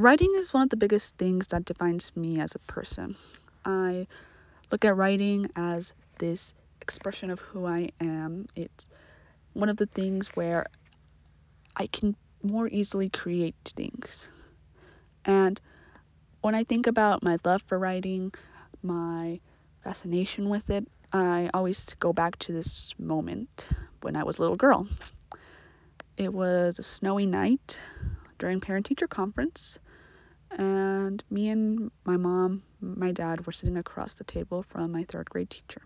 writing is one of the biggest things that defines me as a person. I look at writing as this expression of who I am. It's one of the things where I can more easily create things. And when I think about my love for writing, my fascination with it, I always go back to this moment when I was a little girl. It was a snowy night during parent teacher conference, and me and my mom, my dad were sitting across the table from my third grade teacher.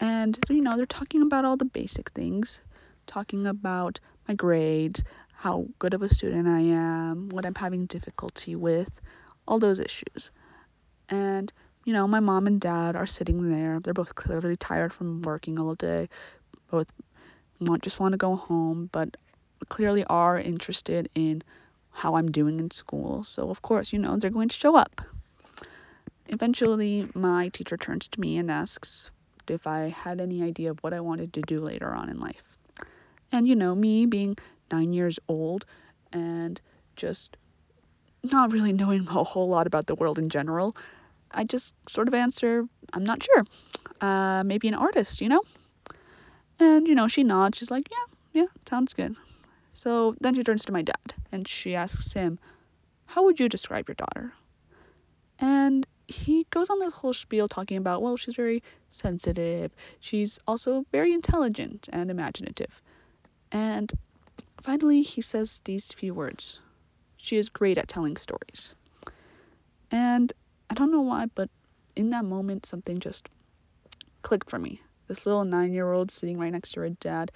And, you know, they're talking about all the basic things, talking about my grades, how good of a student I am, what I'm having difficulty with, all those issues. And, you know, my mom and dad are sitting there. They're both clearly tired from working all day, both want just want to go home, but clearly are interested in how I'm doing in school. So, of course, you know, they're going to show up. Eventually, my teacher turns to me and asks if I had any idea of what I wanted to do later on in life. And, you know, me being nine years old and just not really knowing a whole lot about the world in general, I just sort of answer, I'm not sure. Uh, maybe an artist, you know? And, you know, she nods. She's like, yeah, yeah, sounds good. So then she turns to my dad and she asks him, How would you describe your daughter? And he goes on this whole spiel talking about, well, she's very sensitive. She's also very intelligent and imaginative. And finally, he says these few words She is great at telling stories. And I don't know why, but in that moment, something just clicked for me. This little nine year old sitting right next to her dad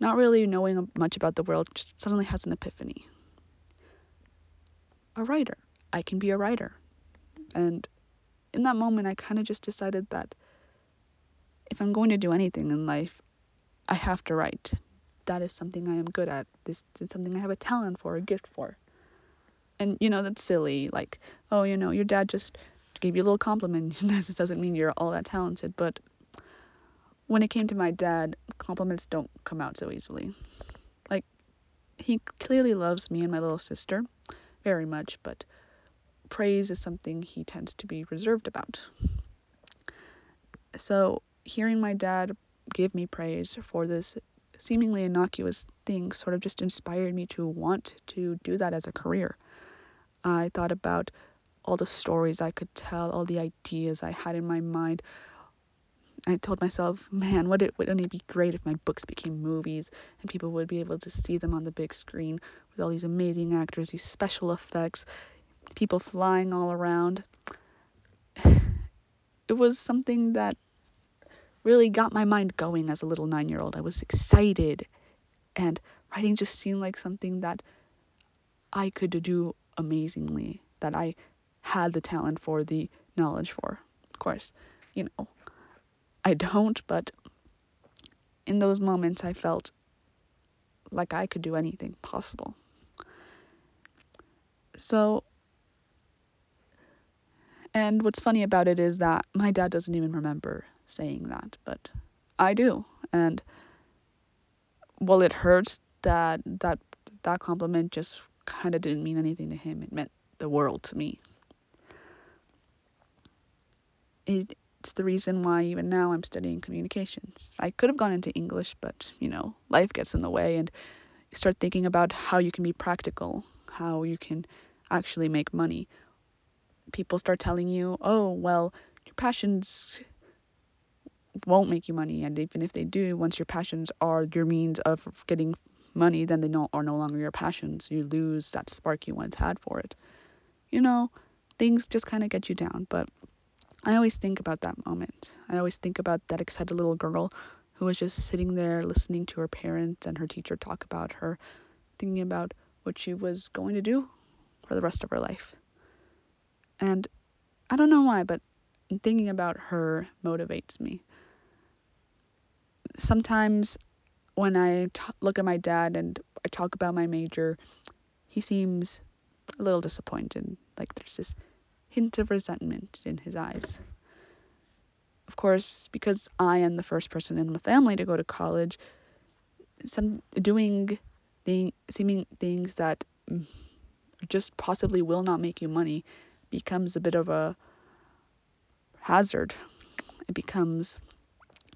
not really knowing much about the world, just suddenly has an epiphany. A writer. I can be a writer. And in that moment, I kind of just decided that if I'm going to do anything in life, I have to write. That is something I am good at. This is something I have a talent for, a gift for. And you know, that's silly. Like, oh, you know, your dad just gave you a little compliment. this doesn't mean you're all that talented. But when it came to my dad, compliments don't come out so easily. Like, he clearly loves me and my little sister very much, but praise is something he tends to be reserved about. So, hearing my dad give me praise for this seemingly innocuous thing sort of just inspired me to want to do that as a career. I thought about all the stories I could tell, all the ideas I had in my mind, I told myself, man, would it wouldn't it be great if my books became movies and people would be able to see them on the big screen with all these amazing actors, these special effects, people flying all around. It was something that really got my mind going as a little 9-year-old. I was excited and writing just seemed like something that I could do amazingly, that I had the talent for, the knowledge for. Of course, you know, I don't, but in those moments I felt like I could do anything possible. So, and what's funny about it is that my dad doesn't even remember saying that, but I do. And while it hurts that that that compliment just kind of didn't mean anything to him, it meant the world to me. It it's the reason why even now I'm studying communications. I could have gone into English, but you know, life gets in the way and you start thinking about how you can be practical, how you can actually make money. People start telling you, "Oh, well, your passions won't make you money, and even if they do, once your passions are your means of getting money, then they no, are no longer your passions. You lose that spark you once had for it." You know, things just kind of get you down, but I always think about that moment. I always think about that excited little girl who was just sitting there listening to her parents and her teacher talk about her, thinking about what she was going to do for the rest of her life. And I don't know why, but thinking about her motivates me. Sometimes when I t- look at my dad and I talk about my major, he seems a little disappointed. Like there's this hint of resentment in his eyes. Of course, because I am the first person in the family to go to college, some doing the seeming things that mm, just possibly will not make you money becomes a bit of a hazard. It becomes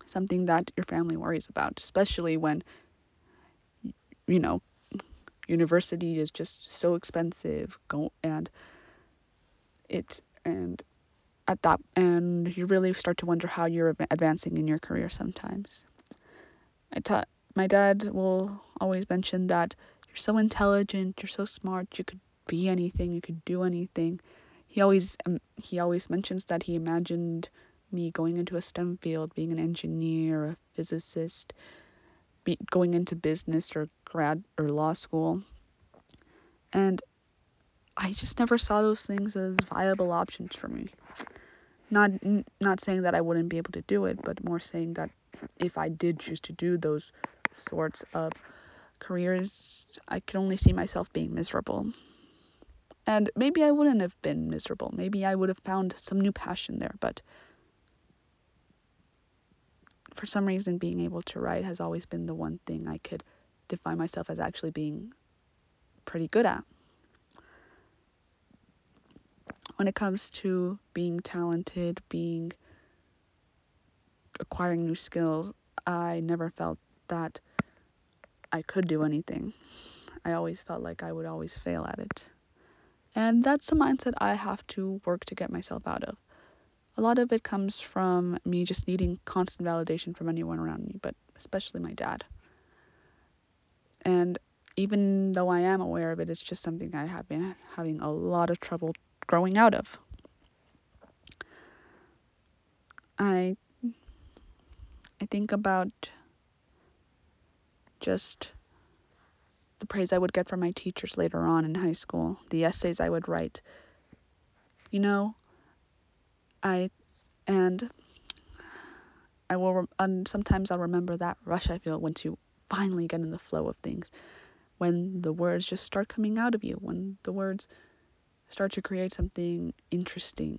something that your family worries about, especially when you know university is just so expensive go and it and at that and you really start to wonder how you're advancing in your career sometimes i taught my dad will always mention that you're so intelligent you're so smart you could be anything you could do anything he always um, he always mentions that he imagined me going into a STEM field, being an engineer, a physicist, be, going into business or grad or law school. And I just never saw those things as viable options for me. Not not saying that I wouldn't be able to do it, but more saying that if I did choose to do those sorts of careers, I could only see myself being miserable. And maybe I wouldn't have been miserable. Maybe I would have found some new passion there, but for some reason, being able to write has always been the one thing I could define myself as actually being pretty good at. When it comes to being talented, being acquiring new skills, I never felt that I could do anything. I always felt like I would always fail at it. And that's a mindset I have to work to get myself out of a lot of it comes from me just needing constant validation from anyone around me, but especially my dad. And even though I am aware of it, it's just something I have been having a lot of trouble growing out of. I I think about just the praise I would get from my teachers later on in high school, the essays I would write. You know, I and I will and sometimes I'll remember that rush I feel once you finally get in the flow of things when the words just start coming out of you when the words start to create something interesting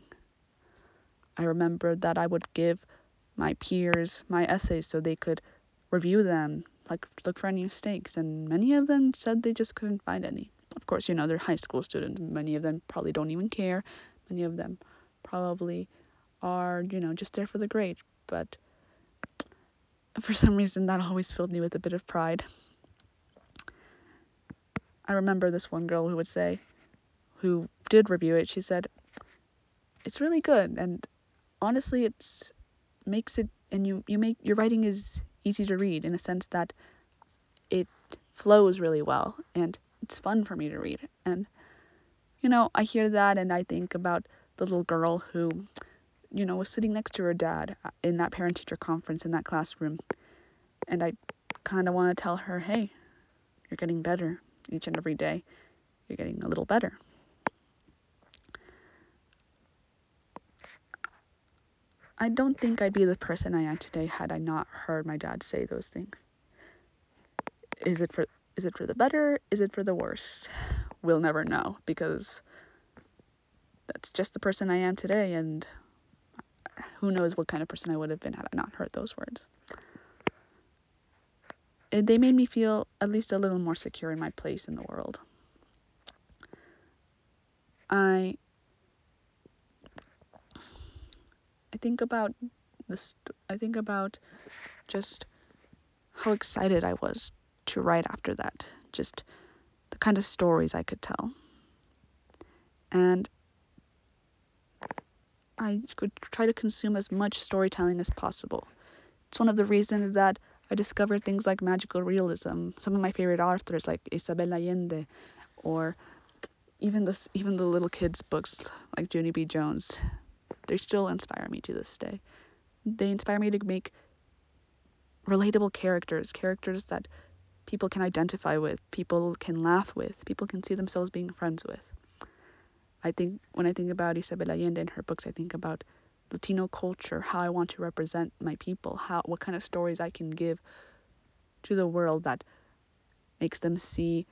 I remember that I would give my peers my essays so they could review them like look for any mistakes and many of them said they just couldn't find any of course you know they're high school students many of them probably don't even care many of them probably are, you know, just there for the grade. But for some reason, that always filled me with a bit of pride. I remember this one girl who would say, who did review it, she said, it's really good. And honestly, it's makes it, and you, you make, your writing is easy to read in a sense that it flows really well and it's fun for me to read. And, you know, I hear that and I think about the little girl who, you know, was sitting next to her dad uh, in that parent teacher conference in that classroom. And I kind of want to tell her, hey, you're getting better each and every day. You're getting a little better. I don't think I'd be the person I am today had I not heard my dad say those things. Is it for is it for the better? Is it for the worse? We'll never know because that's just the person I am today, and who knows what kind of person I would have been had I not heard those words. It, they made me feel at least a little more secure in my place in the world. I I think about this I think about just how excited I was to write after that. Just the kind of stories I could tell. And I could try to consume as much storytelling as possible. It's one of the reasons that I discovered things like magical realism. Some of my favorite authors, like Isabel Allende, or even the even the little kids' books like Junie B. Jones, they still inspire me to this day. They inspire me to make relatable characters, characters that people can identify with, people can laugh with, people can see themselves being friends with. I think when I think about Isabel Allende and her books, I think about Latino culture, how I want to represent my people, how what kind of stories I can give to the world that makes them see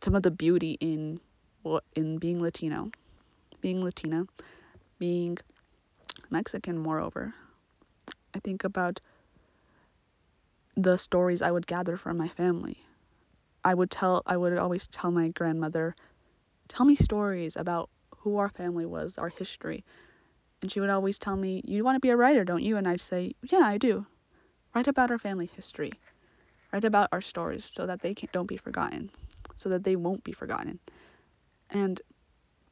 some of the beauty in in being Latino, being Latina, being Mexican. Moreover, I think about the stories I would gather from my family. I would tell I would always tell my grandmother tell me stories about who our family was, our history. And she would always tell me, You want to be a writer, don't you? And I'd say, Yeah, I do. Write about our family history. Write about our stories so that they don't be forgotten, so that they won't be forgotten. And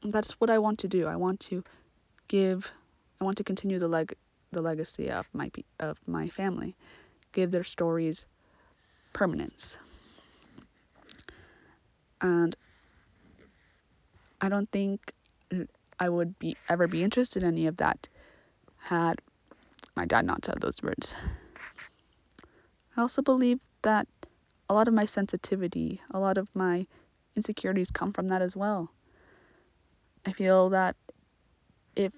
that's what I want to do. I want to give, I want to continue the leg, the legacy of my of my family, give their stories permanence. And I don't think I would be ever be interested in any of that had my dad not said those words. I also believe that a lot of my sensitivity, a lot of my insecurities come from that as well. I feel that if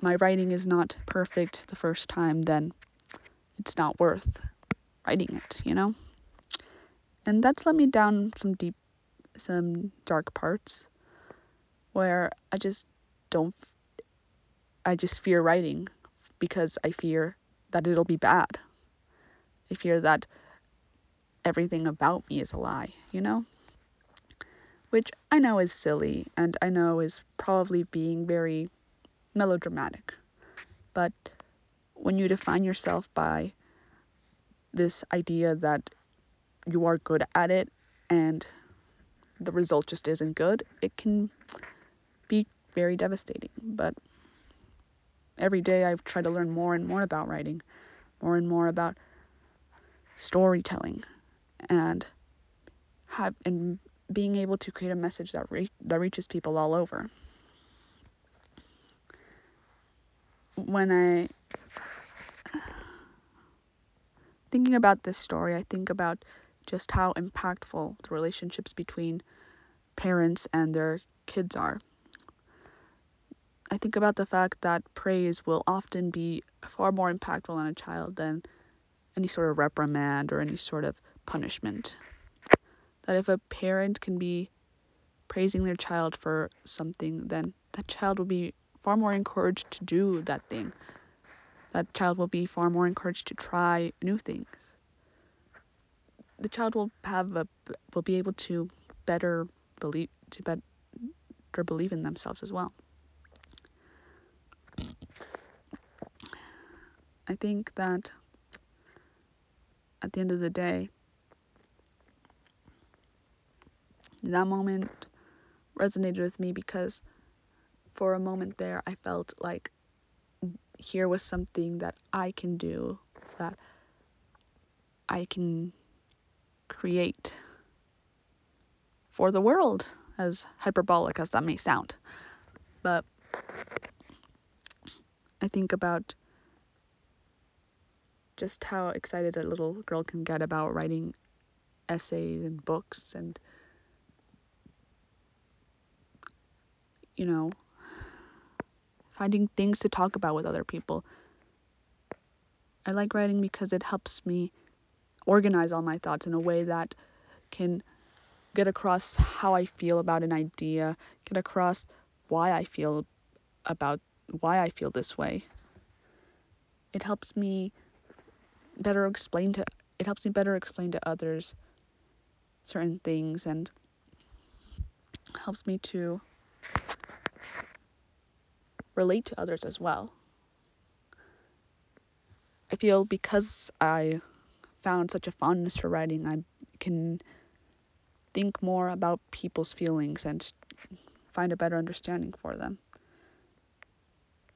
my writing is not perfect the first time, then it's not worth writing it, you know? And that's let me down some deep, some dark parts where I just don't, I just fear writing because I fear that it'll be bad. I fear that everything about me is a lie, you know? Which I know is silly and I know is probably being very melodramatic. But when you define yourself by this idea that you are good at it and the result just isn't good, it can be very devastating. But every day I've tried to learn more and more about writing, more and more about storytelling, and have and being able to create a message that re- that reaches people all over. When I thinking about this story, I think about just how impactful the relationships between parents and their kids are. I think about the fact that praise will often be far more impactful on a child than any sort of reprimand or any sort of punishment. That if a parent can be praising their child for something, then that child will be far more encouraged to do that thing. That child will be far more encouraged to try new things. The child will have a will be able to better believe to better believe in themselves as well. I think that at the end of the day, that moment resonated with me because for a moment there I felt like here was something that I can do, that I can create for the world, as hyperbolic as that may sound. But I think about just how excited a little girl can get about writing essays and books and you know finding things to talk about with other people. I like writing because it helps me organize all my thoughts in a way that can get across how I feel about an idea, get across why I feel about why I feel this way. It helps me better explain to it helps me better explain to others certain things and helps me to relate to others as well. I feel because I found such a fondness for writing, I can think more about people's feelings and find a better understanding for them.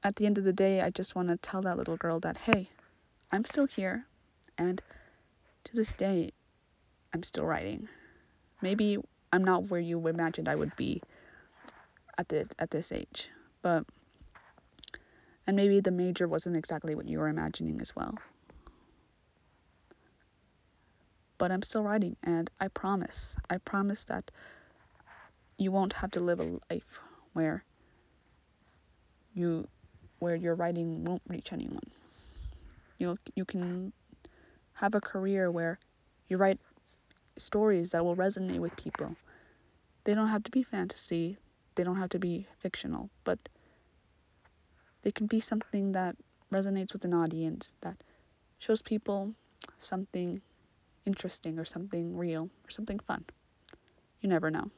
At the end of the day, I just want to tell that little girl that, hey, I'm still here. And to this day, I'm still writing. Maybe I'm not where you imagined I would be at this at this age, but and maybe the major wasn't exactly what you were imagining as well. But I'm still writing, and I promise, I promise that you won't have to live a life where you where your writing won't reach anyone. You you can have a career where you write stories that will resonate with people. They don't have to be fantasy, they don't have to be fictional, but they can be something that resonates with an audience, that shows people something interesting or something real or something fun. You never know.